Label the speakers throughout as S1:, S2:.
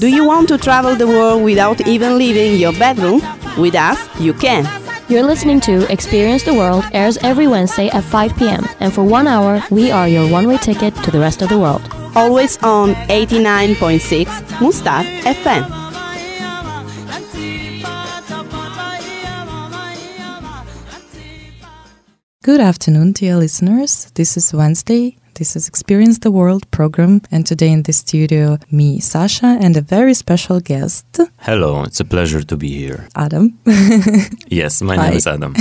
S1: Do you want to travel the world without even leaving your bedroom? With us, you can.
S2: You're listening to Experience the World airs every Wednesday at 5 p.m. And for one hour, we are your one way ticket to the rest of the world.
S1: Always on 89.6 Mustard FM.
S3: Good afternoon, dear listeners. This is Wednesday. This is Experience the World program, and today in the studio, me, Sasha, and a very special guest,
S4: Hello, it's a pleasure to be here.
S3: Adam.
S4: Yes, my
S3: Hi.
S4: name is Adam.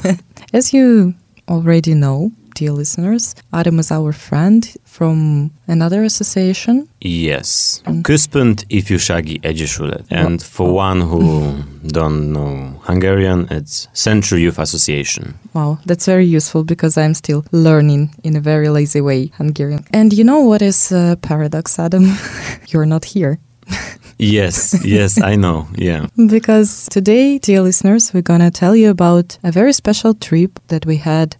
S3: As you already know, dear listeners, Adam is our friend from another association.
S4: yes. Mm. Központ Ifjúsági Egyesület. And for one who don't know Hungarian, it's Central Youth Association.
S3: Wow, that's very useful because I'm still learning in a very lazy way Hungarian. And you know what is a paradox, Adam? You're not here.
S4: Yes, yes, I know. Yeah.
S3: Because today, dear listeners, we're gonna tell you about a very special trip that we had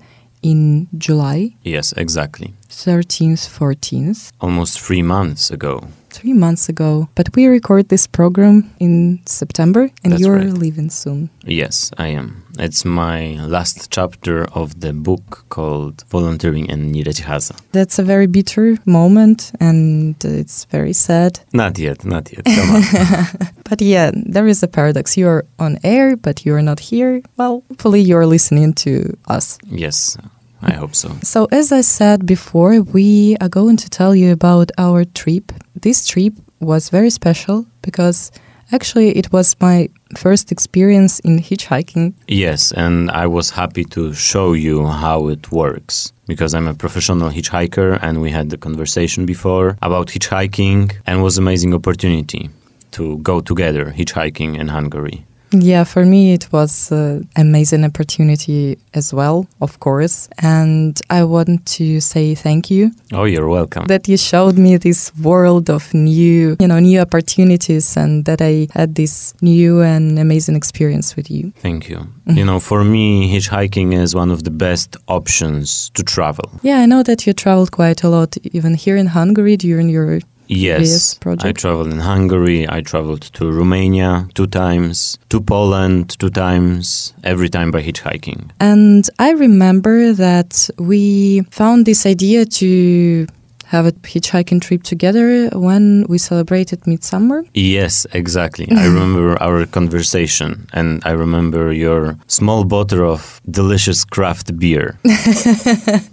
S3: in July
S4: Yes, exactly.
S3: 13th, 14th,
S4: Almost three months ago.
S3: three months ago. But we record this program in September and
S4: That's
S3: you're
S4: right.
S3: leaving soon.
S4: Yes, I am. It's my last chapter of the book called Volunteering in Nyíregyháza.
S3: That's a very bitter moment and it's very sad.
S4: Not yet, not yet. Come on.
S3: But yeah, there is a paradox. You're on air, but you're not here. Well, hopefully you're listening to us.
S4: yes, I hope so.
S3: So, as I said before, we are going to tell you about our trip. This trip was very special because actually it was my first experience in hitchhiking.
S4: Yes, and I was happy to show you how it works because I'm a professional hitchhiker and we had the conversation before about hitchhiking and was amazing opportunity to go together hitchhiking in Hungary.
S3: Yeah, for me it was an amazing opportunity as well, of course. And I want to say thank you
S4: Oh, you're welcome.
S3: that you showed me this world of new, you know, new opportunities and that I had this new and amazing experience with you.
S4: Thank you. Mm-hmm. You know, for me, hitchhiking is one of the best options to travel.
S3: Yeah, I know that you traveled quite a lot, even here in Hungary during your.
S4: Yes, I traveled in Hungary. I traveled to Romania two times, to Poland two times, every time by hitchhiking.
S3: And I remember that we found this idea to have a hitchhiking trip together when we celebrated Midsummer.
S4: Yes, exactly. I remember our conversation and I remember your small bottle of delicious craft beer.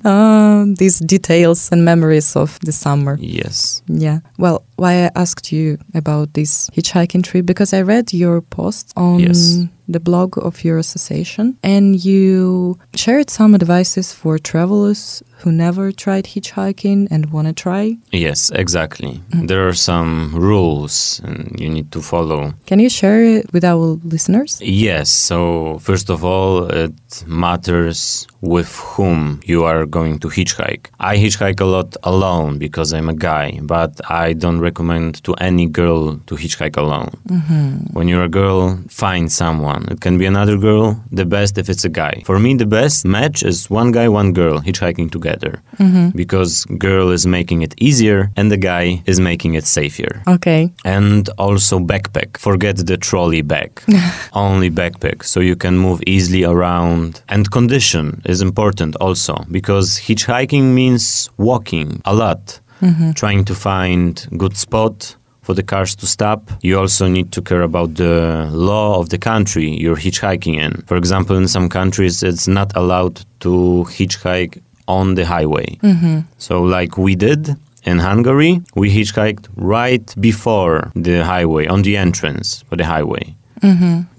S3: Uh, these details and memories of the summer.
S4: yes.
S3: Yeah. Well, why I asked you about this hitchhiking trip because I read your post on
S4: Yes.
S3: The blog of your association and you shared some advices for travelers who never tried hitchhiking and want to try.
S4: Yes, exactly. Mm-hmm. There are some rules and you need to follow.
S3: Can you share it with our listeners?
S4: Yes, so first of all, it matters with whom you are going to hitchhike. I hitchhike a lot alone because I'm a guy, but I don't recommend to any girl to hitchhike alone. Mm-hmm. When you're a girl, find someone. It can be another girl, the best if it's a guy. For me, the best match is one guy, one girl hitchhiking together mm-hmm. because girl is making it easier and the guy is making it safer.
S3: Okay.
S4: And also backpack. Forget the trolley bag. Only backpack. So you can move easily around. And condition is important also because hitchhiking means walking a lot. Mm-hmm. Trying to find good spot for the cars to stop. You also need to care about the law of the country you're hitchhiking in. For example, in some countries it's not allowed to hitchhike on the highway. So like we did in Hungary, we hitchhiked right before the highway, on the entrance for the highway.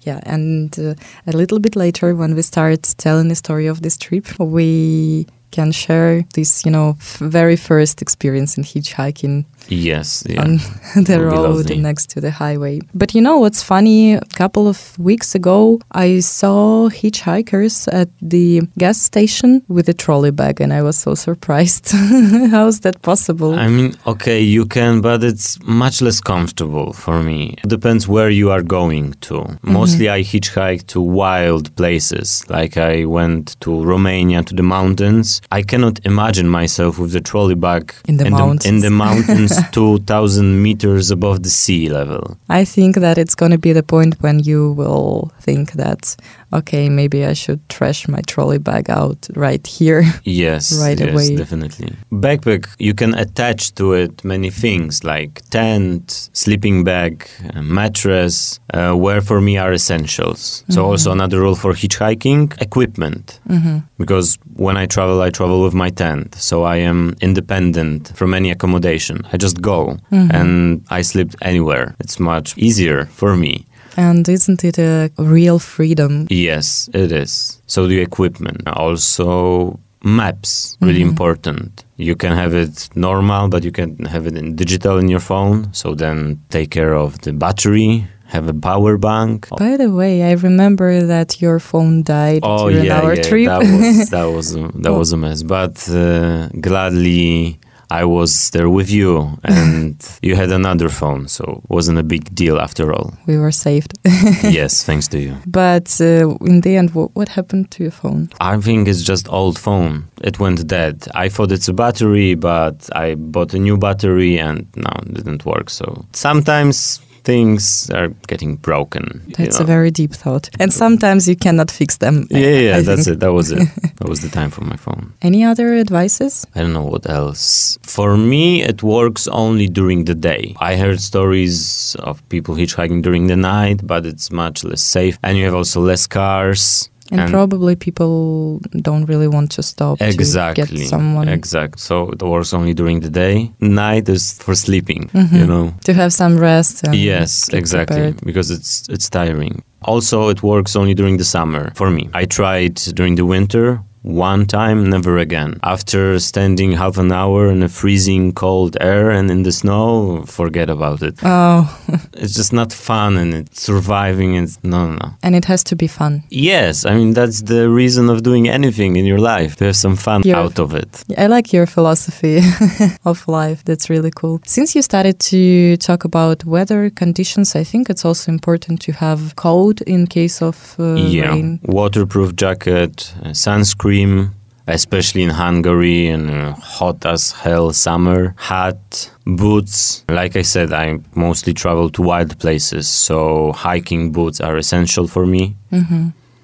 S3: Yeah, and uh, a little bit later, when we start telling the story of this trip, we can share this, you know, f- very first experience in hitchhiking
S4: Yes, yeah.
S3: on the road next to the highway. But you know what's funny? A couple of weeks ago, I saw hitchhikers at the gas station with a trolley bag, and I was so surprised. How is that possible?
S4: I mean, okay, you can, but it's much less comfortable for me. It depends where you are going to. Mm-hmm. Mostly I hitchhike to wild places. Like I went to Romania to the mountains I cannot imagine myself with the trolley bag
S3: In the
S4: in
S3: mountains.
S4: in the mountains 2,000 meters above the sea level.
S3: I think that it's going to be the point when you will think that, okay, maybe I should trash my trolley bag out right here.
S4: Yes,
S3: Right
S4: yes,
S3: away.
S4: definitely. Backpack, you can attach to it many things like tent, sleeping bag, uh, mattress, uh, where for me are essentials. So also another rule for hitchhiking, equipment. Because when I travel, I travel with my tent, so I am independent from any accommodation. I just go and I sleep anywhere. It's much easier for me.
S3: And isn't it a real freedom?
S4: Yes, it is. So the equipment. Also maps, really important. You can have it normal, but you can have it in digital in your phone. So then take care of the battery, have a power bank.
S3: By the way, I remember that your phone died
S4: Oh
S3: during
S4: yeah,
S3: our
S4: yeah,
S3: trip.
S4: that was that was a, that was a mess. But uh, gladly I was there with you, and you had another phone, so it wasn't a big deal after all.
S3: we were saved.
S4: yes, thanks to you.
S3: but uh, in the end, what, what happened to your phone?
S4: I think it's just old phone. It went dead. I thought it's a battery, but I bought a new battery and no, it didn't work. So sometimes things are getting broken. you
S3: That's
S4: know.
S3: a very deep thought. And sometimes you cannot fix them.
S4: yeah, yeah, that's
S3: think.
S4: it. That was it. that was the time for my phone.
S3: Any other advices?
S4: I don't know what else. For me, it works only during the day. I heard stories of people hitchhiking during the night, but it's much less safe. And you have also less cars.
S3: And, probably people don't really want to stop
S4: exactly
S3: to get someone
S4: exact so it works only during the day night is for sleeping
S3: Mm-hmm.
S4: you know
S3: to have some rest. And
S4: yes exactly
S3: prepared.
S4: because it's it's tiring also it works only during the summer for me i tried during the winter one time never again after standing half an hour in a freezing cold air and in the snow forget about it
S3: Oh,
S4: it's just not fun and it's surviving and no no no
S3: and it has to be fun.
S4: yes i mean that's the reason of doing anything in your life to have some fun
S3: Yeah.
S4: out of it
S3: I like your philosophy of life. That's really cool. Since you started to talk about weather conditions, I think it's also important to have coat in case of uh,
S4: yeah,
S3: rain.
S4: waterproof jacket, uh, especially in Hungary in uh, hot as hell summer, hat, boots. Like I said, I mostly travel to wild places, so hiking boots are essential for me.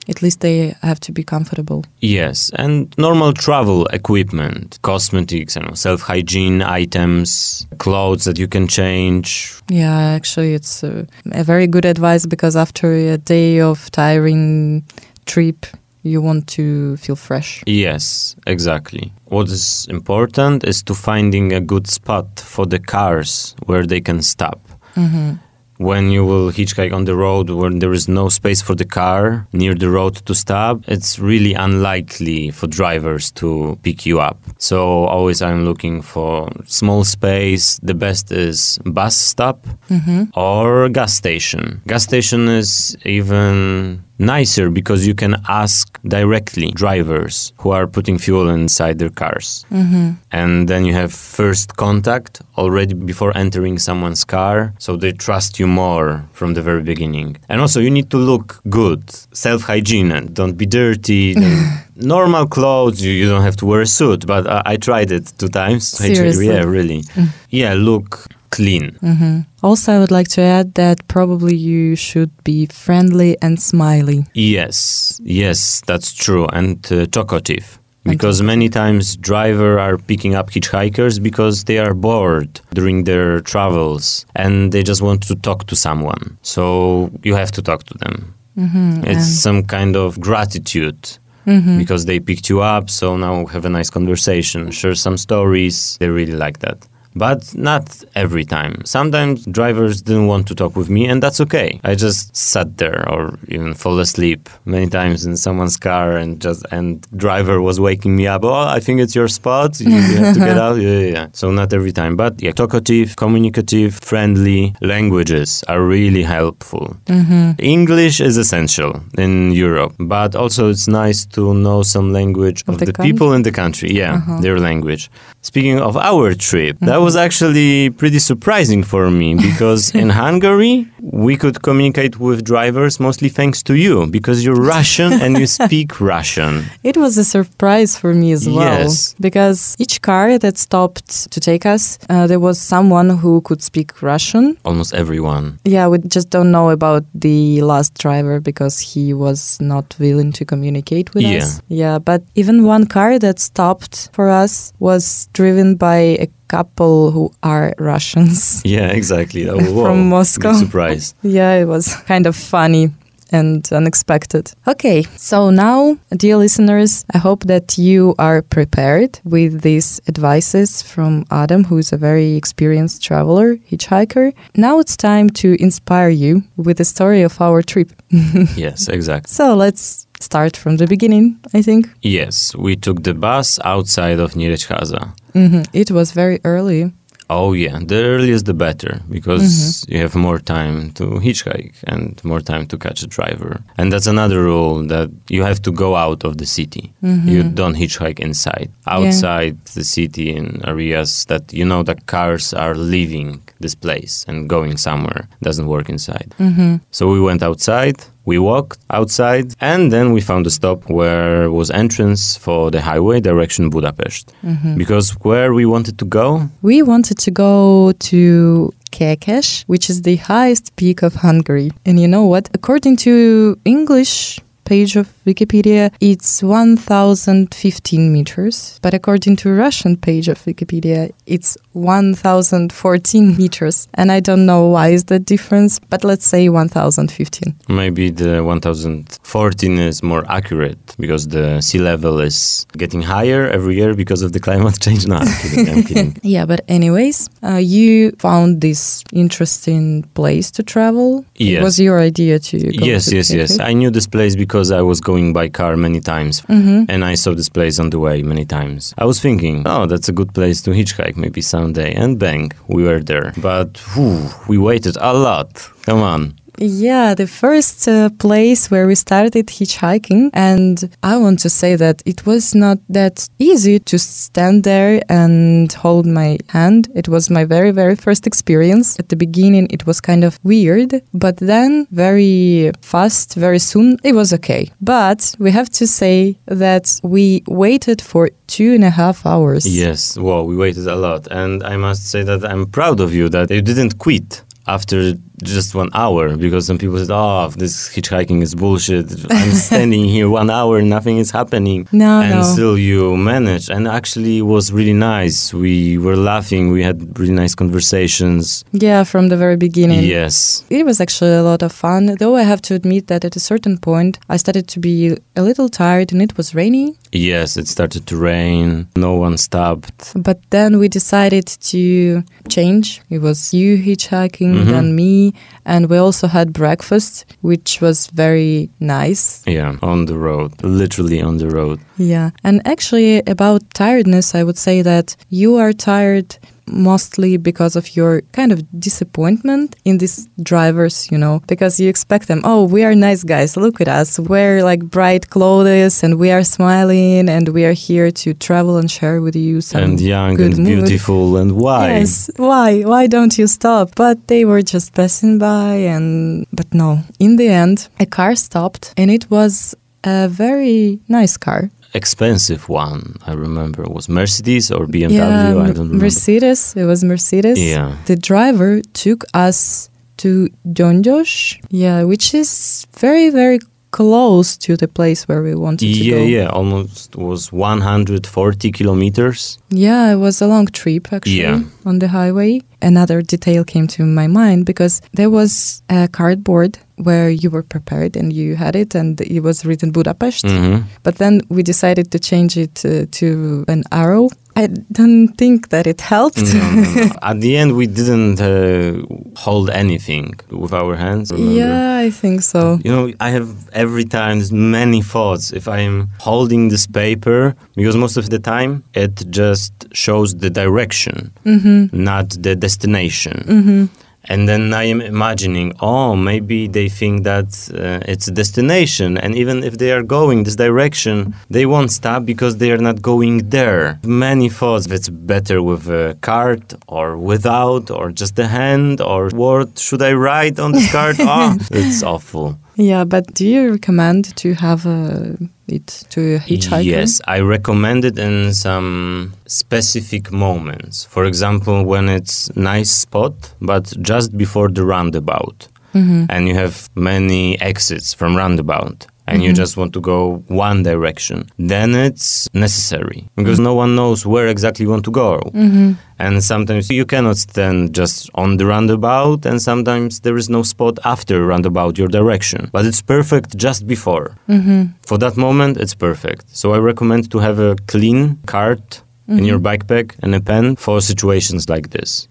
S3: At least they have to be comfortable.
S4: Yes, and normal travel equipment, cosmetics, and self hygiene items, clothes that you can change.
S3: Yeah, actually, it's uh, a very good advice because after a day of tiring trip, you want to feel fresh.
S4: Yes, exactly. What is important is to finding a good spot for the cars where they can stop. Mm-hmm. When you will hitchhike on the road where there is no space for the car near the road to stop, it's really unlikely for drivers to pick you up. So always I'm looking for small space. The best is bus stop mm-hmm. or gas station. Gas station is even nicer because you can ask directly drivers who are putting fuel inside their cars. Mm-hmm. And then you have first contact already before entering someone's car, so they trust you more from the very beginning. And also, you need to look good, self hygiene, and don't be dirty. Normal clothes, you, you don't have to wear a suit, but I, I tried it two times.
S3: Seriously?
S4: Yeah, really. Mm. Yeah, look clean.
S3: Also, I would like to add that probably you should be friendly and smiley.
S4: Yes, yes, that's true, and uh, talkative. Because many times drivers are picking up hitchhikers because they are bored during their travels and they just want to talk to someone. So you have to talk to them.
S3: Mm-hmm.
S4: It's some kind of gratitude because they picked you up. So now have a nice conversation, share some stories. They really like that. But not every time. Sometimes drivers didn't want to talk with me, and that's okay. I just sat there or even fall asleep many times in someone's car, and just and driver was waking me up. Oh, I think it's your spot. You, you have to get out. Yeah, yeah, yeah. So not every time, but yeah, talkative, communicative, friendly. Languages are really helpful. Mm-hmm. English is essential in Europe, but also it's nice to know some language
S3: Of
S4: of,
S3: the
S4: the, people in the country. Yeah, uh-huh. their language. Speaking of our trip, that was mm-hmm. actually pretty surprising for me because in Hungary we could communicate with drivers mostly thanks to you because you're Russian and you speak Russian.
S3: It was a surprise for me as well.
S4: Yes.
S3: Because each car that stopped to take us, uh, there was someone who could speak Russian.
S4: Almost everyone.
S3: Yeah, we just don't know about the last driver because he was not willing to communicate with
S4: Yeah.
S3: us. Yeah, but even one car that stopped for us was driven by a couple who are Russians.
S4: Yeah, exactly. Oh, whoa.
S3: From Moscow.
S4: Big surprise.
S3: Yeah, it was kind of funny and unexpected. Okay, so now, dear listeners, I hope that you are prepared with these advices from Adam, who is a very experienced traveler, hitchhiker. Now it's time to inspire you with the story of our trip.
S4: yes, exactly.
S3: So let's start from the beginning, I think.
S4: Yes, we took the bus outside of Nyíregyháza.
S3: hmm It was very early.
S4: Oh yeah, the earliest the better because mm-hmm. you have more time to hitchhike and more time to catch a driver. And that's another rule that you have to go out of the city. You mm-hmm. don't hitchhike inside. Outside the city in areas that you know the cars are leaving this place and going somewhere doesn't work inside. Mm-hmm. So we went outside. We walked outside and then we found a stop where was entrance for the highway direction Budapest. Mm-hmm. Because where we wanted to go,
S3: We wanted to go to Kékes, which is the highest peak of Hungary. And you know what? According to English page of Wikipedia, it's 1015 meters, but according to Russian page of Wikipedia, it's 1014 meters. And I don't know why is the difference, but let's say 1015.
S4: Maybe the 1014 is more accurate because the sea level is getting higher every year because of the climate change. No, I'm kidding. I'm kidding.
S3: Yeah, but anyways, uh, you found this interesting place to travel. It
S4: Yes.
S3: was your idea to go
S4: yes,
S3: to
S4: yes, yes. I knew this place because I was going by car many times
S3: Mm-hmm.
S4: and I saw this place on the way many times. I was thinking, oh, that's a good place to hitchhike maybe someday. And bang, we were there. But whew, we waited a lot. Come on.
S3: Yeah, the first uh, place where we started hitchhiking, and I want to say that it was not that easy to stand there and hold my hand. It was my very, very first experience. At the beginning, it was kind of weird, but then very fast, very soon, it was okay. But we have to say that we waited for two and a half hours.
S4: Yes, well, we waited a lot. And I must say that I'm proud of you that you didn't quit after just one hour because some people said, oh, this hitchhiking is bullshit. I'm standing here one hour, nothing is happening.
S3: No,
S4: and
S3: no.
S4: still you managed. And actually, it was really nice. We were laughing, we had really nice conversations.
S3: Yeah, from the very beginning.
S4: Yes.
S3: It was actually a lot of fun, though I have to admit that at a certain point I started to be a little tired and it was rainy.
S4: Yes, it started to rain. No one stopped.
S3: But then we decided to change. It was you hitchhiking,
S4: Mhm.
S3: then me, and we also had breakfast, which was very nice.
S4: Yeah, on the road, literally on the road.
S3: Yeah. And actually, about tiredness, I would say that you are tired mostly because of your kind of disappointment in these drivers, you know, because you expect them, oh, we are nice guys, look at us, wear like bright clothes and we are smiling and we are here to travel and share with you some
S4: and young
S3: good
S4: and
S3: mood.
S4: beautiful. And why?
S3: Yes, why? Why don't you stop? But they were just passing by and but no. In the end, a car stopped and it was a very nice car.
S4: Expensive one. I remember was Mercedes or BMW.
S3: yeah,
S4: I don't remember.
S3: Mercedes. It was Mercedes.
S4: Yeah.
S3: The driver took us to Gyöngyös, yeah, which is very, very close to the place where we wanted to
S4: Yeah,
S3: go.
S4: yeah, yeah, almost was 140 kilometers.
S3: Yeah, it was a long trip actually
S4: Yeah.
S3: on the highway. Another detail came to my mind because there was a cardboard where you were prepared and you had it and it was written Budapest.
S4: hmm
S3: But then we decided to change it uh, to an arrow. I don't think that it helped.
S4: No, no, no. At the end, we didn't uh, hold anything with our hands. Remember?
S3: yeah, I think so.
S4: You know, I have every time many thoughts if I'm holding this paper because most of the time it just shows the direction,
S3: Mm-hmm.
S4: not the destination. And then I am imagining, oh, maybe they think that uh, it's a destination. And even if they are going this direction, they won't stop because they are not going there. Many thoughts it's better with a cart or without, or just a hand, or what should I write on this card? oh, it's awful.
S3: Yeah, but do you recommend to have uh, it to a hitchhiker?
S4: Yes, I recommend it in some specific moments. For example, when it's nice spot, but just before the roundabout,
S3: Mm-hmm.
S4: and you have many exits from roundabout. And you mm-hmm. just want to go one direction, then it's necessary because no one knows where exactly you want to go. Mm-hmm. And sometimes you cannot stand just on the roundabout, and sometimes there is no spot after roundabout your direction. But it's perfect just before. Mm-hmm. For that moment, it's perfect. So I recommend to have a clean cart in your backpack and a pen for situations like this.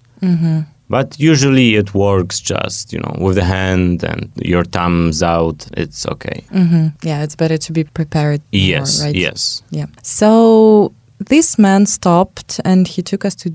S4: But usually it works just, you know, with the hand and your thumbs out. It's okay.
S3: hmm Yeah, it's better to be prepared. more,
S4: Yes,
S3: right?
S4: yes.
S3: Yeah. So this man stopped and he took us to.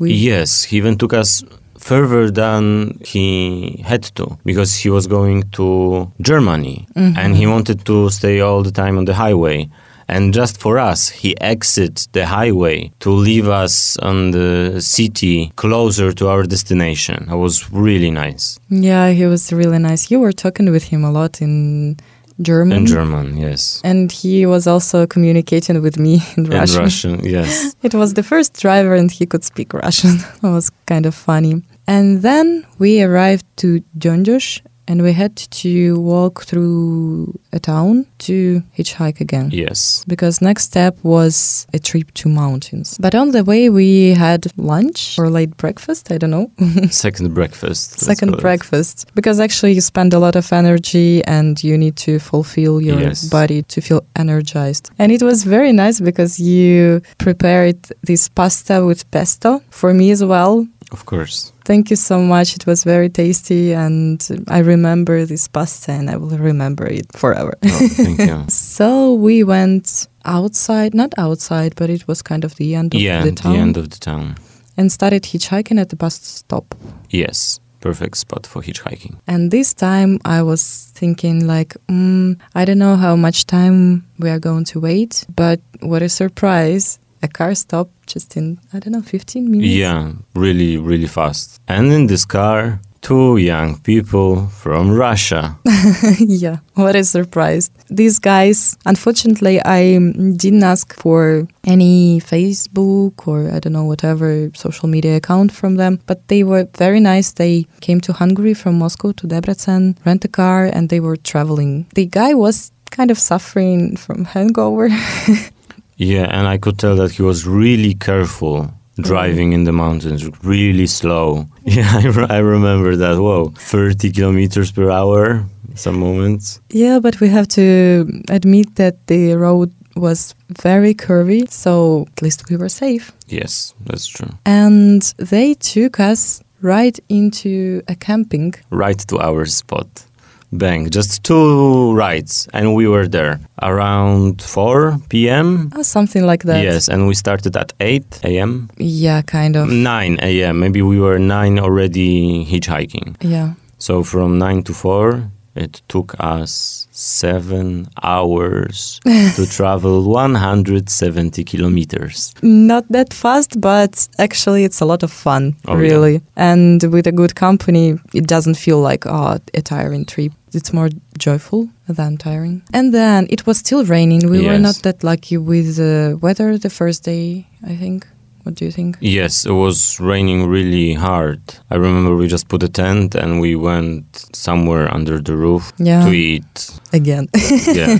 S3: We
S4: Yes, he even took us further than he had to because he was going to Germany and he wanted to stay all the time on the highway. And just for us, he exits the highway to leave us on the city closer to our destination. It was really nice.
S3: Yeah, he was really nice. You were talking with him a lot in German.
S4: In German, yes.
S3: And he was also communicating with me in,
S4: In
S3: Russian.
S4: Russian, yes.
S3: It was the first driver and he could speak Russian. it was kind of funny. And then we arrived to Gyöngyös and we had to walk through a town to hitchhike again.
S4: Yes.
S3: Because next step was a trip to mountains. But on the way we had lunch or late breakfast, I don't know.
S4: Second breakfast.
S3: Second breakfast. Because actually you spend a lot of energy and you need to fulfill your
S4: Yes.
S3: body to feel energized. And it was very nice because you prepared this pasta with pesto for me as well.
S4: Of course.
S3: Thank you so much. It was very tasty and I remember this pasta and I will remember it forever.
S4: Oh, thank you.
S3: So we went outside, not outside, but it was kind of the end of
S4: yeah,
S3: the town,
S4: end of the town.
S3: and started hitchhiking at the bus stop.
S4: Yes, perfect spot for hitchhiking.
S3: And this time I was thinking, like, mm, I don't know how much time we are going to wait, but what a surprise! A car stopped just in, I don't know, 15 minutes.
S4: Yeah, really, really fast. And in this car, two young people from Russia.
S3: yeah, what a surprise. These guys, unfortunately, I didn't ask for any Facebook or I don't know, whatever social media account from them, but they were very nice. They came to Hungary from Moscow to Debrecen, rent a car, and they were traveling. The guy was kind of suffering from hangover.
S4: Yeah, and I could tell that he was really careful mm. driving in the mountains, really slow. Yeah, I, re- I remember that. Whoa, 30 kilometers per hour, some moments.
S3: yeah, but we have to admit that the road was very curvy, so at least we were safe.
S4: Yes, that's true.
S3: And they took us right into a camping.
S4: Right to our spot. Bang, just two rides, and we were there around 4 p.m.
S3: or oh, something like that.
S4: Yes, and we started at 8 a.m.
S3: Yeah, kind of.
S4: 9 a.m. Maybe we were 9 already hitchhiking.
S3: Yeah.
S4: So from 9 to 4, it took us 7 hours to travel 170 kilometers.
S3: Not that fast, but actually it's a lot of fun,
S4: Oh, yeah.
S3: really. And with a good company, it doesn't feel like oh, a tiring trip. It's more joyful than tiring. And then it was still raining. We were not that lucky with the weather the first day, I think. What do you think?
S4: Yes, it was raining really hard. I remember we just put a tent and we went somewhere under the roof
S3: Yeah.
S4: to eat.
S3: Again.
S4: Yeah.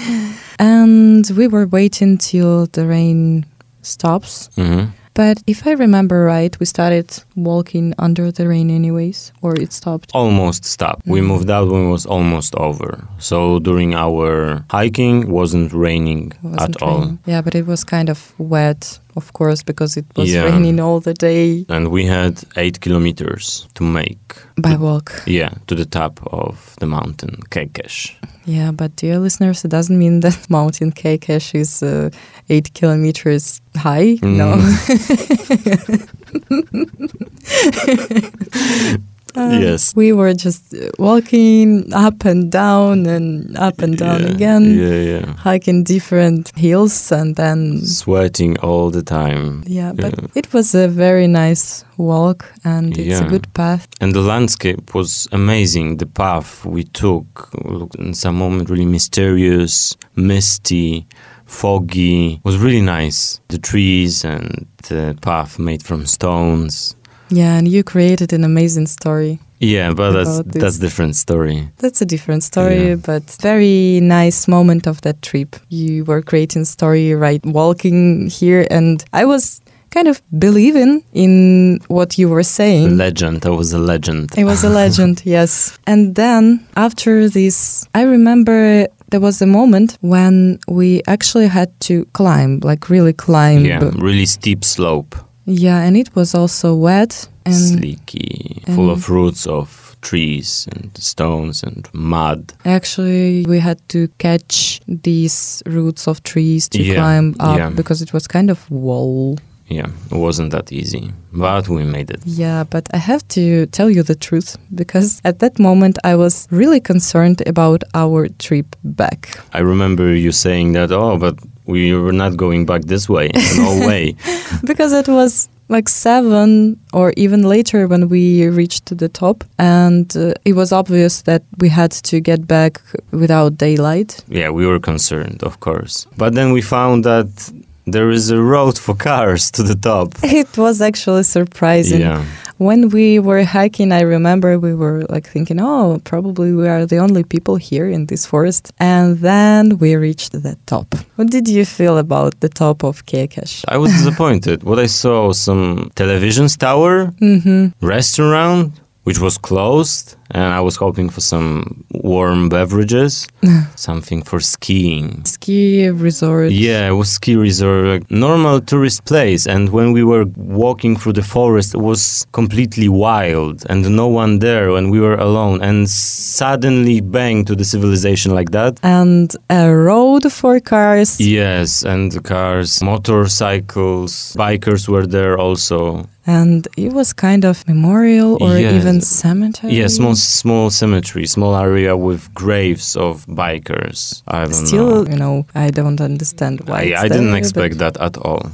S3: and we were waiting till the rain stops.
S4: hmm
S3: But if I remember right, we started walking under the rain anyways, or it stopped.
S4: Almost stopped. We
S3: Mhm.
S4: moved out when it was almost over. So during our hiking, wasn't raining
S3: wasn't
S4: at all.
S3: Yeah, but it was kind of wet, of course, because it was
S4: Yeah.
S3: raining all the day
S4: And we had eight kilometers to make.
S3: by walk.
S4: Yeah, to the top of the mountain, Kékes.
S3: Yeah, but dear listeners, it doesn't mean that Mountain Kékes is uh, eight kilometers high. No.
S4: Mm. yes.
S3: We were just uh, walking up and down and up and down
S4: Yeah,
S3: again,
S4: Yeah, yeah.
S3: hiking different hills, and then
S4: Sweating all the time.
S3: yeah. But
S4: Yeah.
S3: it was a very nice walk, and it's a good path.
S4: And the landscape was amazing. The path we took looked in some moment really mysterious, misty, foggy. was really nice. The trees and the path made from stones.
S3: Yeah, and you created an amazing story.
S4: Yeah, but that's
S3: this.
S4: that's different story.
S3: That's a different story,
S4: Yeah.
S3: but very nice moment of that trip. You were creating story, right? Walking here, and I was kind of believing in what you were saying.
S4: Legend. I was a legend.
S3: It was a legend, yes. And then after this, I remember there was a moment when we actually had to climb, like really climb.
S4: Yeah, really steep slope,
S3: Yeah, and it was also wet and
S4: sleeky, full
S3: and-
S4: of roots of trees and stones and mud.
S3: Actually, we had to catch these roots of trees to
S4: Yeah,
S3: climb up
S4: yeah.
S3: because it was kind of wall.
S4: Yeah, it wasn't that easy, but we made it.
S3: Yeah, but I have to tell you the truth because at that moment I was really concerned about our trip back.
S4: I remember you saying that, oh, but we were not going back this way. No way.
S3: because it was like seven or even later when we reached the top and uh, it was obvious that we had to get back without daylight
S4: yeah, we were concerned, of course. But then we found that there is a road for cars to the top.
S3: it was actually surprising
S4: Yeah.
S3: when we were hiking i remember we were like thinking oh probably we are the only people here in this forest and then we reached the top what did you feel about the top of Kékes?
S4: I was disappointed. what I saw some television tower,
S3: mm-hmm.
S4: restaurant, which was closed, and I was hoping for some warm beverages, something for skiing.
S3: ski resort
S4: Yeah, it was ski resort, like normal tourist place. And when we were walking through the forest, it was completely wild and no one there when we were alone. And suddenly, bang, to the civilization like that.
S3: and a road for cars
S4: Yes, and cars, motorcycles, bikers were there also.
S3: and it was kind of memorial or
S4: Yes.
S3: even cemetery
S4: Yeah, small, small cemetery, small area with graves of bikers. I don't
S3: still
S4: know.
S3: you know i don't understand why
S4: I, I didn't expect that at all.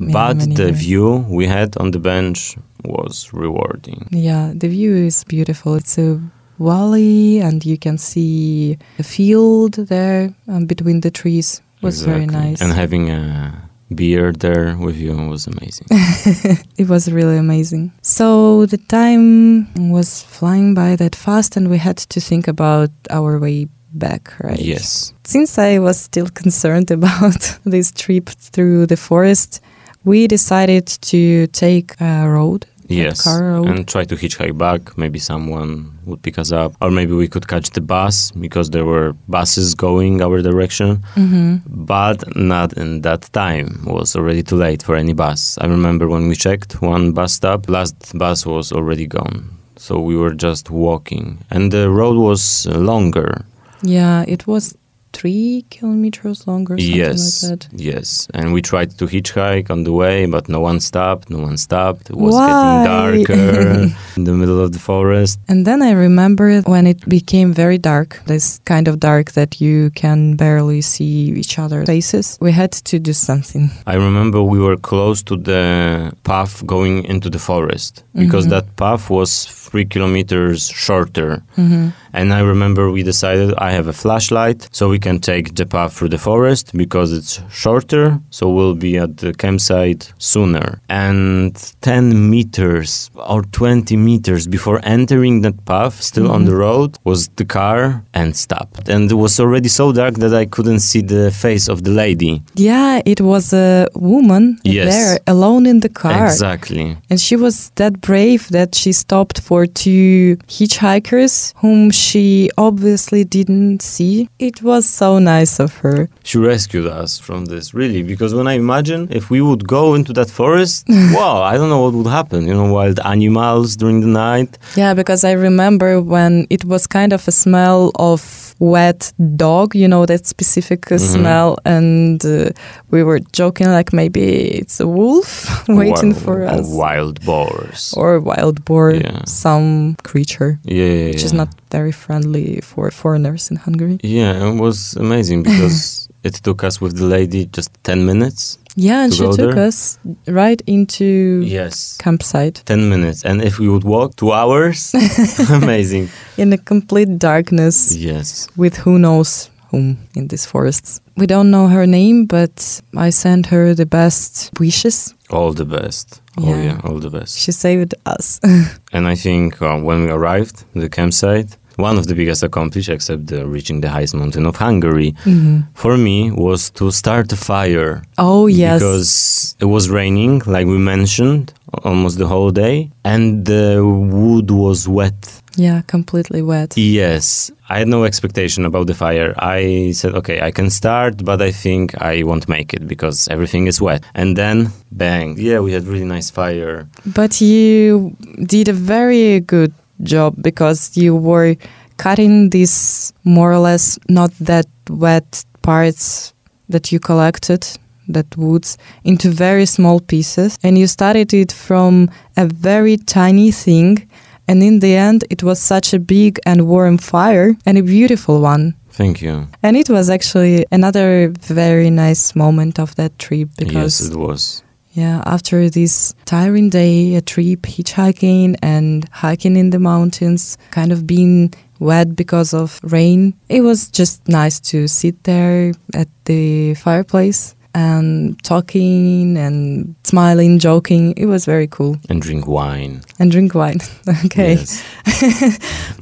S4: But the view we had on the bench was rewarding.
S3: yeah the view is beautiful it's a valley and you can see a field there um, between the trees it was very nice
S4: And having a beer there with you was amazing.
S3: it was really amazing so the time was flying by that fast and we had to think about our way back right
S4: yes.
S3: Since I was still concerned about this trip through the forest, we decided to take a road.
S4: Yes. And try to hitchhike back. Maybe someone would pick us up. Or maybe we could catch the bus because there were buses going our direction.
S3: hmm
S4: But not in that time. It was already too late for any bus. I remember when we checked one bus stop, last bus was already gone. So we were just walking. And the road was longer.
S3: Yeah, it was three kilometers long or something
S4: yes,
S3: like that.
S4: yes, and we tried to hitchhike on the way, but no one stopped. No one stopped. It was
S3: Why?
S4: getting darker in the middle of the forest.
S3: And then I remember when it became very dark, this kind of dark that you can barely see each other's faces. We had to do something.
S4: I remember we were close to the path going into the forest because
S3: Mhm.
S4: that path was three kilometers shorter.
S3: hmm
S4: And I remember we decided I have a flashlight, so we can take the path through the forest because it's shorter, so we'll be at the campsite sooner. And 10 meters or 20 meters before entering that path, still on
S3: Mhm.
S4: the road, was the car and stopped. And it was already so dark that I couldn't see the face of the lady.
S3: Yeah, it was a woman
S4: Yes.
S3: there alone in the car.
S4: Exactly.
S3: And she was that brave that she stopped for two hitchhikers whom she obviously didn't see. It was so nice of her.
S4: She rescued us from this, really, because when I imagine if we would go into that forest, wow, I don't know what would happen. You know, wild animals during the night.
S3: Yeah, because I remember when it was kind of a smell of wet dog, you know, that specific uh,
S4: Mhm.
S3: smell. And uh, we were joking like maybe it's a wolf waiting
S4: Wi-
S3: for us.
S4: Wild boars.
S3: Or wild boar,
S4: Yeah.
S3: some creature,
S4: yeah, yeah,
S3: which is not very friendly for foreigners in Hungary.
S4: Yeah, it was amazing because it took us with the lady just 10 minutes.
S3: Yeah, and she took
S4: there?
S3: us right into
S4: Yes.
S3: campsite
S4: 10 minutes. And if we would walk two hours, amazing.
S3: in a complete darkness
S4: Yes.
S3: with who knows whom in these forests. We don't know her name, but I sent her the best wishes.
S4: All the best. Oh,
S3: Yeah.
S4: yeah, all the best.
S3: She saved us.
S4: And I think uh, when we arrived at the campsite, one of the biggest accomplishments, except uh, reaching the highest mountain of Hungary,
S3: Mhm.
S4: for me was to start a fire.
S3: Oh, yes.
S4: Because it was raining, like we mentioned, almost the whole day, and the wood was wet.
S3: yeah, completely wet.
S4: Yes, I had no expectation about the fire. I said, okay, I can start, but I think I won't make it because everything is wet. And then, bang, yeah, we had really nice fire.
S3: But you did a very good job because you were cutting these more or less not that wet parts that you collected, that woods, into very small pieces. And you started it from a very tiny thing. And in the end, it was such a big and warm fire and a beautiful one.
S4: Thank you.
S3: And it was actually another very nice moment of that trip because
S4: yes, it was.
S3: Yeah, after this tiring day, a trip hitchhiking and hiking in the mountains, kind of being wet because of rain, it was just nice to sit there at the fireplace and talking and smiling, joking. It was very cool.
S4: And drink wine.
S3: And drink wine. okay.
S4: Yes.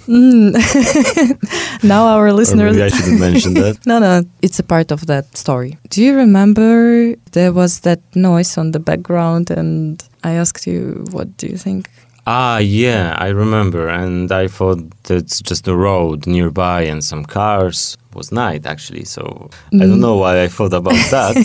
S3: Mm. now our
S4: Or
S3: listeners.
S4: maybe I shouldn't mention that.
S3: No, no, it's a part of that story. Do you remember there was that noise on the background and I asked you, what do you think?
S4: Ah, yeah, I remember. And I thought it's just a road nearby and some cars. It was night, actually. So I don't
S3: Mm.
S4: know why I thought about that.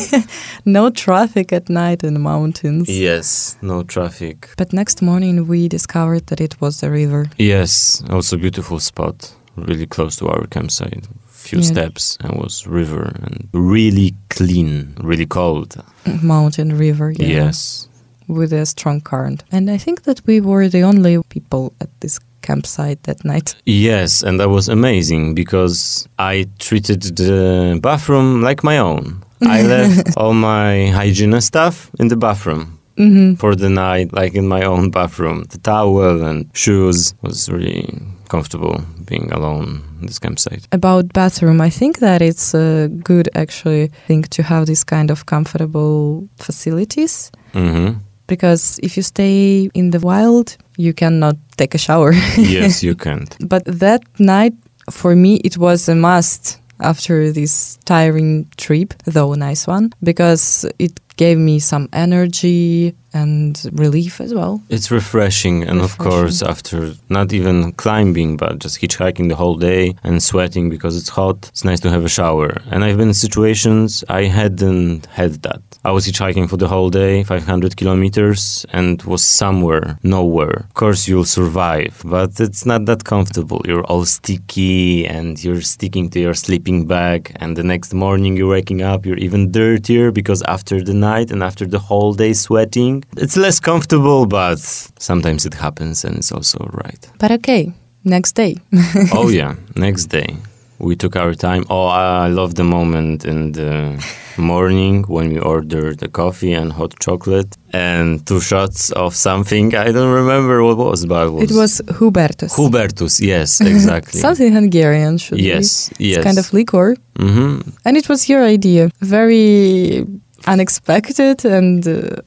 S3: No traffic at night in the mountains.
S4: yes, no traffic.
S3: But next morning we discovered that it was a river.
S4: Yes, also beautiful spot, really close to our campsite. Few
S3: Yeah.
S4: steps and was river and really clean, really cold.
S3: Mountain river, yeah,
S4: Yes.
S3: With a strong current. And I think that we were the only people at this campsite that night.
S4: Yes, and that was amazing because I treated the bathroom like my own. I left all my hygiene stuff in the bathroom
S3: hmm
S4: for the night, like in my own bathroom. The towel and shoes was really comfortable being alone in this campsite.
S3: About bathroom, I think that it's a good actually thing to have this kind of comfortable facilities
S4: hmm
S3: because if you stay in the wild, you cannot take a shower.
S4: yes, you can't.
S3: But that night, for me, it was a must after this tiring trip, though a nice one, because it gave me some energy and relief as well.
S4: It's refreshing, and of course, after not even climbing, but just hitchhiking the whole day and sweating because it's hot, it's nice to have a shower. And I've been in situations I hadn't had that. I was hitchhiking for the whole day, 500 kilometers, and was somewhere, nowhere. Of course, you'll survive, but it's not that comfortable. You're all sticky and you're sticking to your sleeping bag, and the next morning you're waking up, you're even dirtier because after the night and after the whole day sweating, it's less comfortable, but sometimes it happens and it's also right.
S3: But okay, next day.
S4: oh, yeah, next day. We took our time. Oh, I love the moment in the morning when we ordered the coffee and hot chocolate and two shots of something. I don't remember what was, but it was,
S3: It was Hubertus.
S4: Hubertus. Yes, exactly.
S3: Something Hungarian, should be.
S4: yes, yes.
S3: It's kind of liquor.
S4: hmm
S3: And it was your idea. Very unexpected and uh,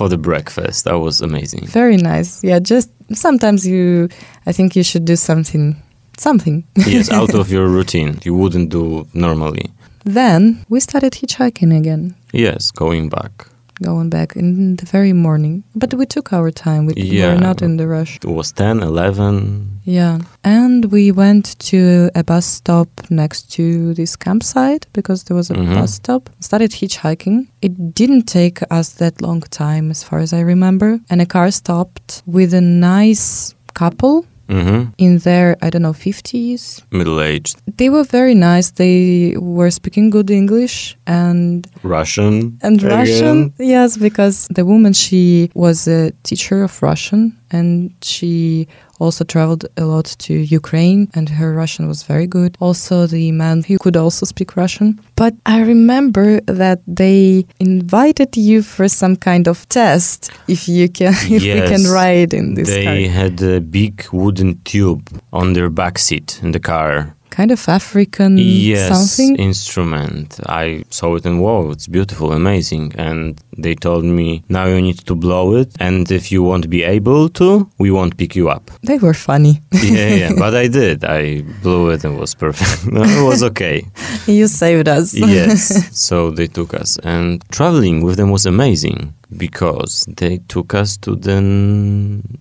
S4: For the breakfast, that was amazing.
S3: very nice. Yeah, just sometimes you, I think you should do something, something.
S4: yes, out of your routine. You wouldn't do normally.
S3: Then we started hitchhiking again,
S4: Yes, going back.
S3: Going back in the very morning. But we took our time. We
S4: Yeah.
S3: were not in the rush.
S4: It was 10, 11.
S3: Yeah. And we went to a bus stop next to this campsite because there was a
S4: Mhm.
S3: bus stop. Started hitchhiking. It didn't take us that long time, as far as I remember. And a car stopped with a nice couple
S4: hmm
S3: in their, I don't know, 50s.
S4: Middle aged.
S3: They were very nice. They were speaking good English and
S4: Russian.
S3: and
S4: again.
S3: Russian. Yes, because the woman she was a teacher of Russian and she also traveled a lot to Ukraine and her Russian was very good. Also the man he could also speak Russian. But I remember that they invited you for some kind of test if you can if we can ride in this car.
S4: They
S3: car.
S4: had a big wooden tube on their back seat in the car.
S3: Kind of African
S4: yes,
S3: something.
S4: instrument. I saw it and wow, it's beautiful, amazing. And they told me now you need to blow it, and if you won't be able to, we won't pick you up.
S3: They were funny.
S4: yeah, yeah, but I did. I blew it and it was perfect. No, it was okay.
S3: you saved us.
S4: yes. So they took us, and traveling with them was amazing because they took us to the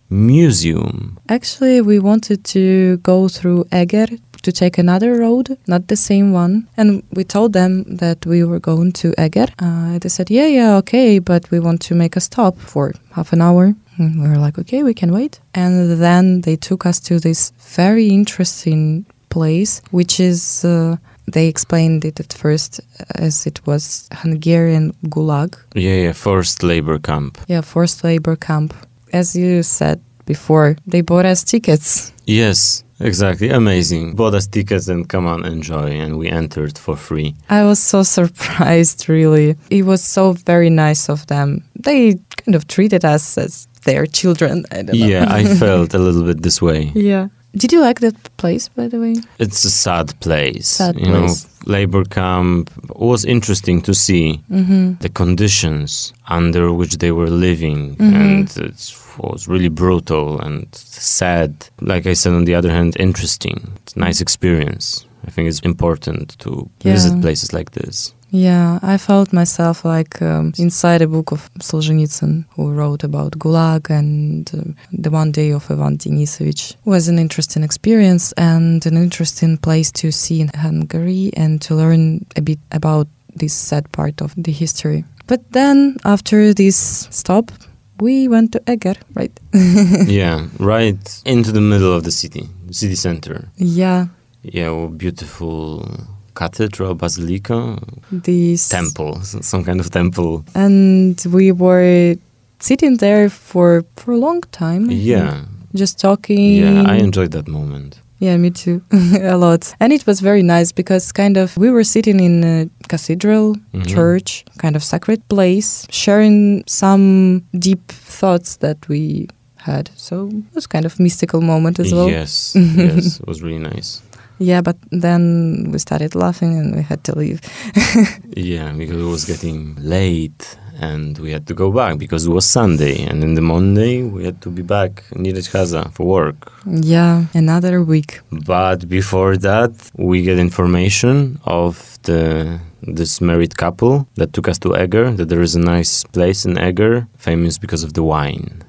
S4: museum.
S3: Actually, we wanted to go through Eger to take another road, not the same one. And we told them that we were going to Eger. Uh, they said, yeah, yeah, okay, but we want to make a stop for half an hour. And we were like, okay, we can wait. And then they took us to this very interesting place, which is, uh, they explained it at first as it was Hungarian gulag.
S4: Yeah, yeah, forced labor camp.
S3: Yeah, forced labor camp. As you said before, they bought us tickets.
S4: Yes, exactly. Amazing. Bought us tickets and come on, enjoy. And we entered for free.
S3: I was so surprised, really. It was so very nice of them. They kind of treated us as their children. I.
S4: Yeah, I felt a little bit this way.
S3: yeah. Did you like that place, by the way?
S4: It's a sad place.
S3: Sad
S4: you
S3: place.
S4: know, labor camp was interesting to see
S3: Mm-hmm.
S4: the conditions under which they were living,
S3: Mhm.
S4: and it was really brutal and sad. Like I said, on the other hand, interesting. It's a nice experience. I think it's important to
S3: Yeah.
S4: visit places like this.
S3: Yeah, I felt myself like um, inside a book of Solzhenitsyn, who wrote about Gulag and uh, the one day of Ivan Denisovich. was an interesting experience and an interesting place to see in Hungary and to learn a bit about this sad part of the history. But then, after this stop, we went to Eger, right?
S4: yeah, right into the middle of the city, city center.
S3: yeah,
S4: Yeah, well, beautiful cathedral, basilica,
S3: this
S4: temple, some kind of temple.
S3: and we were sitting there for for a long time.
S4: Yeah,
S3: just talking.
S4: yeah, I enjoyed that moment.
S3: Yeah, me too, a lot. And it was very nice because kind of we were sitting in a cathedral,
S4: Mhm.
S3: church, kind of sacred place, sharing some deep thoughts that we had. So it was kind of mystical moment as well.
S4: Yes, yes, it was really nice.
S3: Yeah, but then we started laughing and we had to leave.
S4: Yeah, because it was getting late and we had to go back because it was Sunday and in the Monday we had to be back in Nyíregyháza for work.
S3: yeah, another week.
S4: But before that, we get information of the this married couple that took us to Eger. That there is a nice place in Eger, famous because of the wine.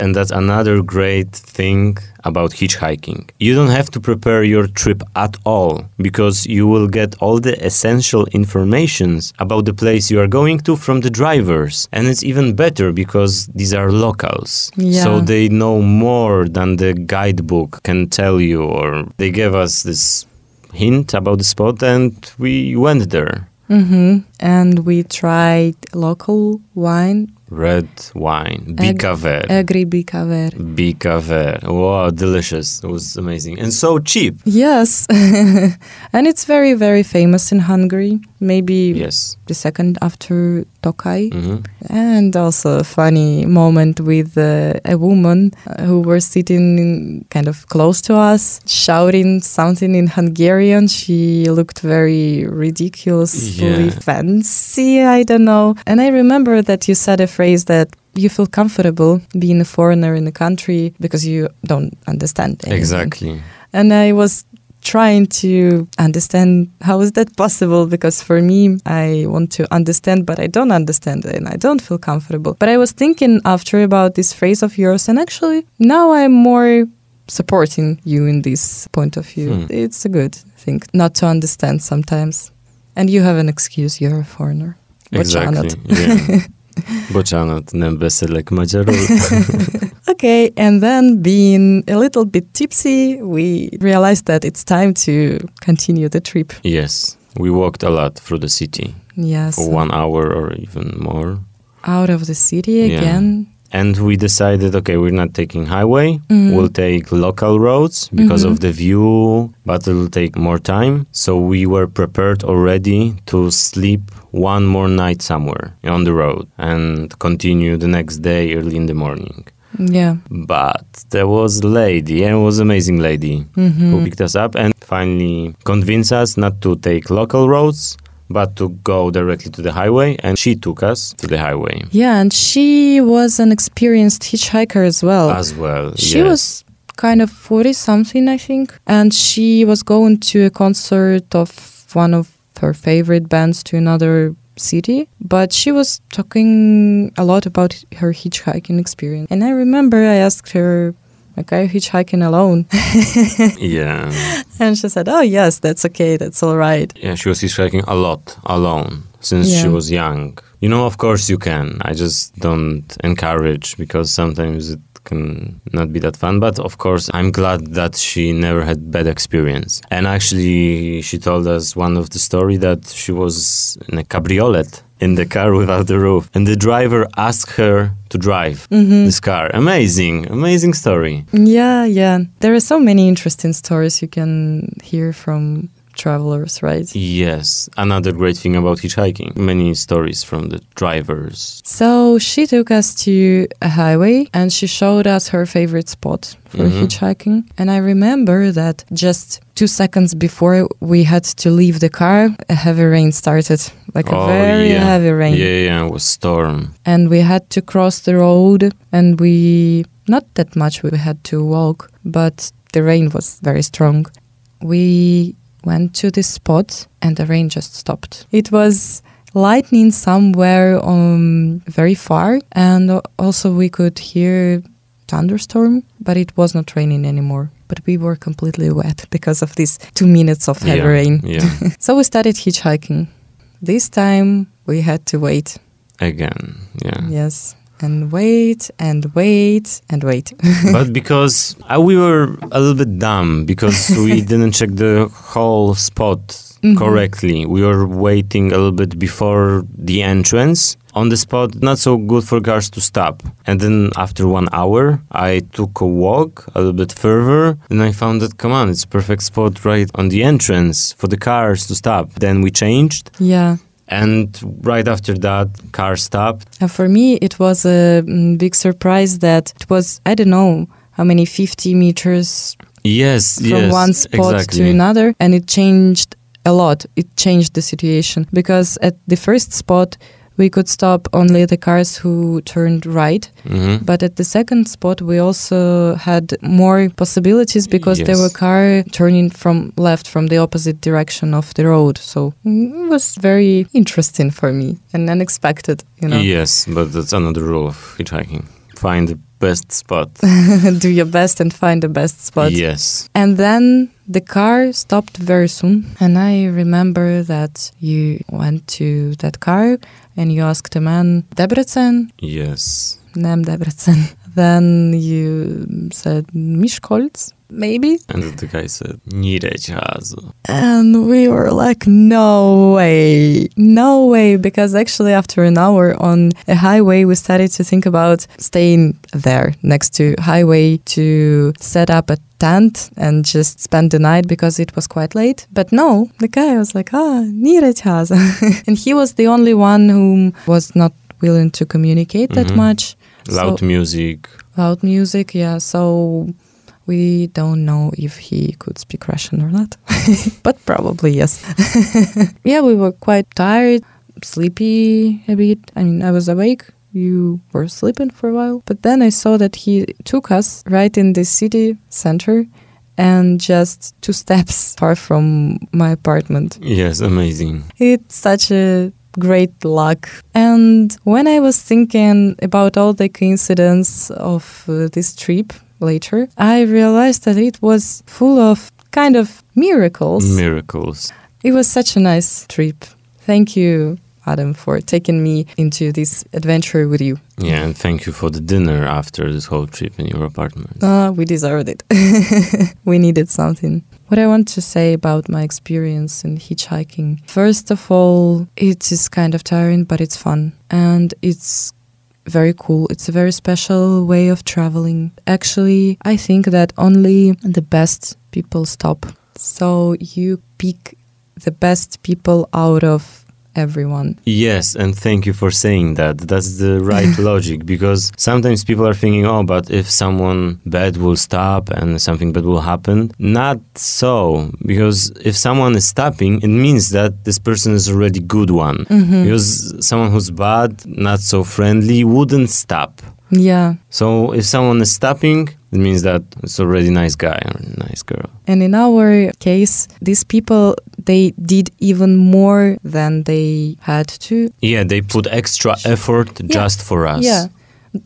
S4: And that's another great thing about hitchhiking. You don't have to prepare your trip at all because you will get all the essential informations about the place you are going to from the drivers. And it's even better because these are locals.
S3: Yeah.
S4: So they know more than the guidebook can tell you or they gave us this hint about the spot and we went there.
S3: hmm And we tried local wine,
S4: Red wine,
S3: Bicaver.
S4: Bikaver.
S3: Bicaver. Bikaver.
S4: Wow, delicious. It was amazing. And so cheap.
S3: Yes, and it's very, very famous in Hungary. Maybe
S4: Yes.
S3: The second after Tokai.
S4: hmm
S3: And also a funny moment with uh, a woman uh, who was sitting in, kind of close to us, shouting something in Hungarian. She looked very ridiculously
S4: Yeah.
S3: fancy, I don't know. And I remember that you said a phrase that you feel comfortable being a foreigner in the country because you don't understand anything.
S4: Exactly.
S3: And I was trying to understand how is that possible because for me I want to understand but I don't understand and I don't feel comfortable. But I was thinking after about this phrase of yours and actually now I'm more supporting you in this point of view.
S4: Hmm.
S3: It's a good thing not to understand sometimes. And you have an excuse, you're a foreigner.
S4: Exactly.
S3: not.
S4: yeah. Bocsánat, nem beszélek magyarul.
S3: Okay, and then being a little bit tipsy, we realized that it's time to continue the trip.
S4: yes, we walked a lot through the city
S3: Yes.
S4: for one hour or even more.
S3: Out of the city
S4: Yeah. And we decided, okay, we're not taking highway.
S3: Mm.
S4: We'll take local roads because
S3: Mhm.
S4: of the view, but it'll take more time. So we were prepared already to sleep one more night somewhere on the road and continue the next day early in the morning.
S3: Yeah.
S4: But there was a lady, and it was an amazing lady who
S3: hmm
S4: picked us up and finally convinced us not to take local roads, but to go directly to the highway. And she took us to the highway
S3: Yeah, and she was an experienced hitchhiker as well.
S4: as well.
S3: She
S4: yes.
S3: was kind of 40 something, I think. And she was going to a concert of one of her favorite bands to another city. But she was talking a lot about her hitchhiking experience. And I remember I asked her, like, are you hitchhiking alone?
S4: yeah.
S3: and she said, oh, yes, that's okay. That's all right.
S4: Yeah, she was hitchhiking a lot alone since she was young. You know, of course you can. I just don't encourage because sometimes it can not be that fun. But of course, I'm glad that she never had bad experience. And actually, she told us one of the story that she was in a cabriolet in the car without the roof, and the driver asked her to drive
S3: Mm-hmm.
S4: this car. Amazing, amazing story.
S3: Yeah, yeah. There are so many interesting stories you can hear from travelers, right?
S4: Yes, another great thing about hitchhiking. Many stories from the drivers.
S3: So she took us to a highway and she showed us her favorite spot for
S4: Mhm.
S3: hitchhiking. And I remember that just two seconds before we had to leave the car, a heavy rain started, like a
S4: Oh,
S3: very
S4: yeah.
S3: heavy rain.
S4: Yeah, yeah, it was storm.
S3: And we had to cross the road and we, not that much, we had to walk, but the rain was very strong. We went to this spot and the rain just stopped. It was lightning somewhere um, very far, and also we could hear thunderstorm, but it was not raining anymore. But we were completely wet because of these two minutes of heavy
S4: yeah,
S3: rain.
S4: Yeah,
S3: So we started hitchhiking. This time we had to wait.
S4: again. Yeah.
S3: Yes. And wait and wait and wait.
S4: but because uh, we were a little bit dumb because we didn't check the whole spot
S3: Mhm.
S4: correctly. We were waiting a little bit before the entrance on the spot, not so good for cars to stop. And then after one hour, I took a walk a little bit further and I found that, come on, it's perfect spot right on the entrance for the cars to stop. Then we changed.
S3: yeah.
S4: And right after that, car stopped.
S3: For me, it was a mm, big surprise that it was, I don't know how many, 50 meters
S4: Yes,
S3: from
S4: yes,
S3: one spot
S4: exactly.
S3: to another. And it changed a lot. It changed the situation because at the first spot, we could stop only the cars who turned right.
S4: Mhm.
S3: But at the second spot, we also had more possibilities because there were cars turning from left from the opposite direction of the road. So it was very interesting for me and unexpected, you know.
S4: Yes, but that's another rule of hitchhiking. Find the best spot.
S3: Do your best and find the best spot.
S4: yes.
S3: And then the car stopped very soon. And I remember that you went to that car and you asked a man, Debrecen?
S4: Yes.
S3: Nem Debrecen. Then you said Miskolc, maybe?
S4: And the guy said, Nyíregyháza.
S3: And we were like, no way, no way. Because actually, after an hour on a highway, we started to think about staying there next to highway to set up a tent and just spend the night because it was quite late. But no, the guy was like, ah, Nyíregyháza. and he was the only one who was not willing to communicate that
S4: Mhm.
S3: much.
S4: Loud
S3: So-
S4: music.
S3: Loud music, yeah. So we don't know if he could speak Russian or not, but probably yes. yeah, we were quite tired, sleepy a bit. I mean, I was awake. You were sleeping for a while, but then I saw that he took us right in the city center and just two steps far from my apartment.
S4: Yes, amazing.
S3: It's such a great luck. And when I was thinking about all the coincidence of uh, this trip later, I realized that it was full of kind of miracles.
S4: Miracles.
S3: it was such a nice trip. Thank you, Adam, for taking me into this adventure with you.
S4: Yeah, and thank you for the dinner after this whole trip in your apartment.
S3: Uh, we deserved it. we needed something. What I want to say about my experience in hitchhiking first of all, it is kind of tiring, but it's fun. And it's very cool. It's a very special way of traveling. Actually, I think that only the best people stop. So you pick the best people out of everyone.
S4: Yes, and thank you for saying that. That's the right logic because sometimes people are thinking, oh, but if someone bad will stop and something bad will happen. Not so, because if someone is stopping, it means that this person is already good one. Mm-hmm. Because someone who's bad, not so friendly, wouldn't stop.
S3: Yeah.
S4: So if someone is stopping, it means that it's already nice guy or nice girl.
S3: And in our case, these people they did even more than they had to.
S4: Yeah, they put extra effort just for us.
S3: Yeah.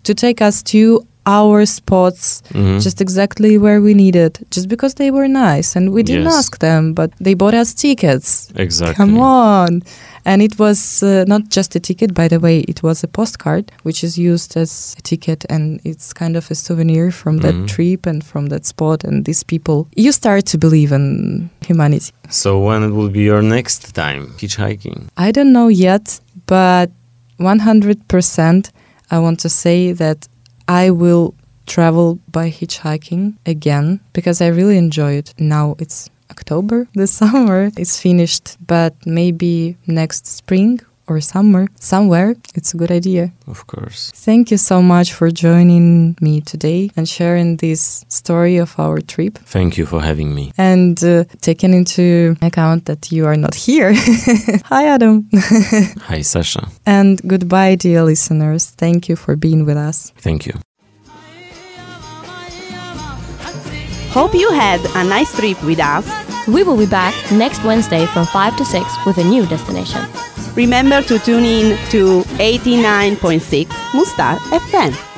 S3: To take us to our spots
S4: Mhm.
S3: just exactly where we needed just because they were nice and we didn't
S4: Yes.
S3: ask them but they bought us tickets
S4: Exactly.
S3: come on and it was uh, not just a ticket by the way it was a postcard which is used as a ticket and it's kind of a souvenir from that
S4: Mhm.
S3: trip and from that spot and these people you start to believe in humanity
S4: So when it will be your next time hitchhiking?
S3: I don't know yet, but 100% I want to say that I will travel by hitchhiking again because I really enjoy it. Now it's October, the summer is finished, but maybe next spring or summer, somewhere, it's a good idea.
S4: Of course.
S3: Thank you so much for joining me today and sharing this story of our trip
S4: Thank you for having me.
S3: and uh, taking into account that you are not here. Hi, Adam.
S4: Hi, Sasha.
S3: And goodbye, dear listeners. Thank you for being with us.
S4: Thank you.
S1: Hope you had a nice trip with us.
S2: We will be back next Wednesday from 5 to 6 with a new destination.
S1: Remember to tune in to 89.6 Mustar FM.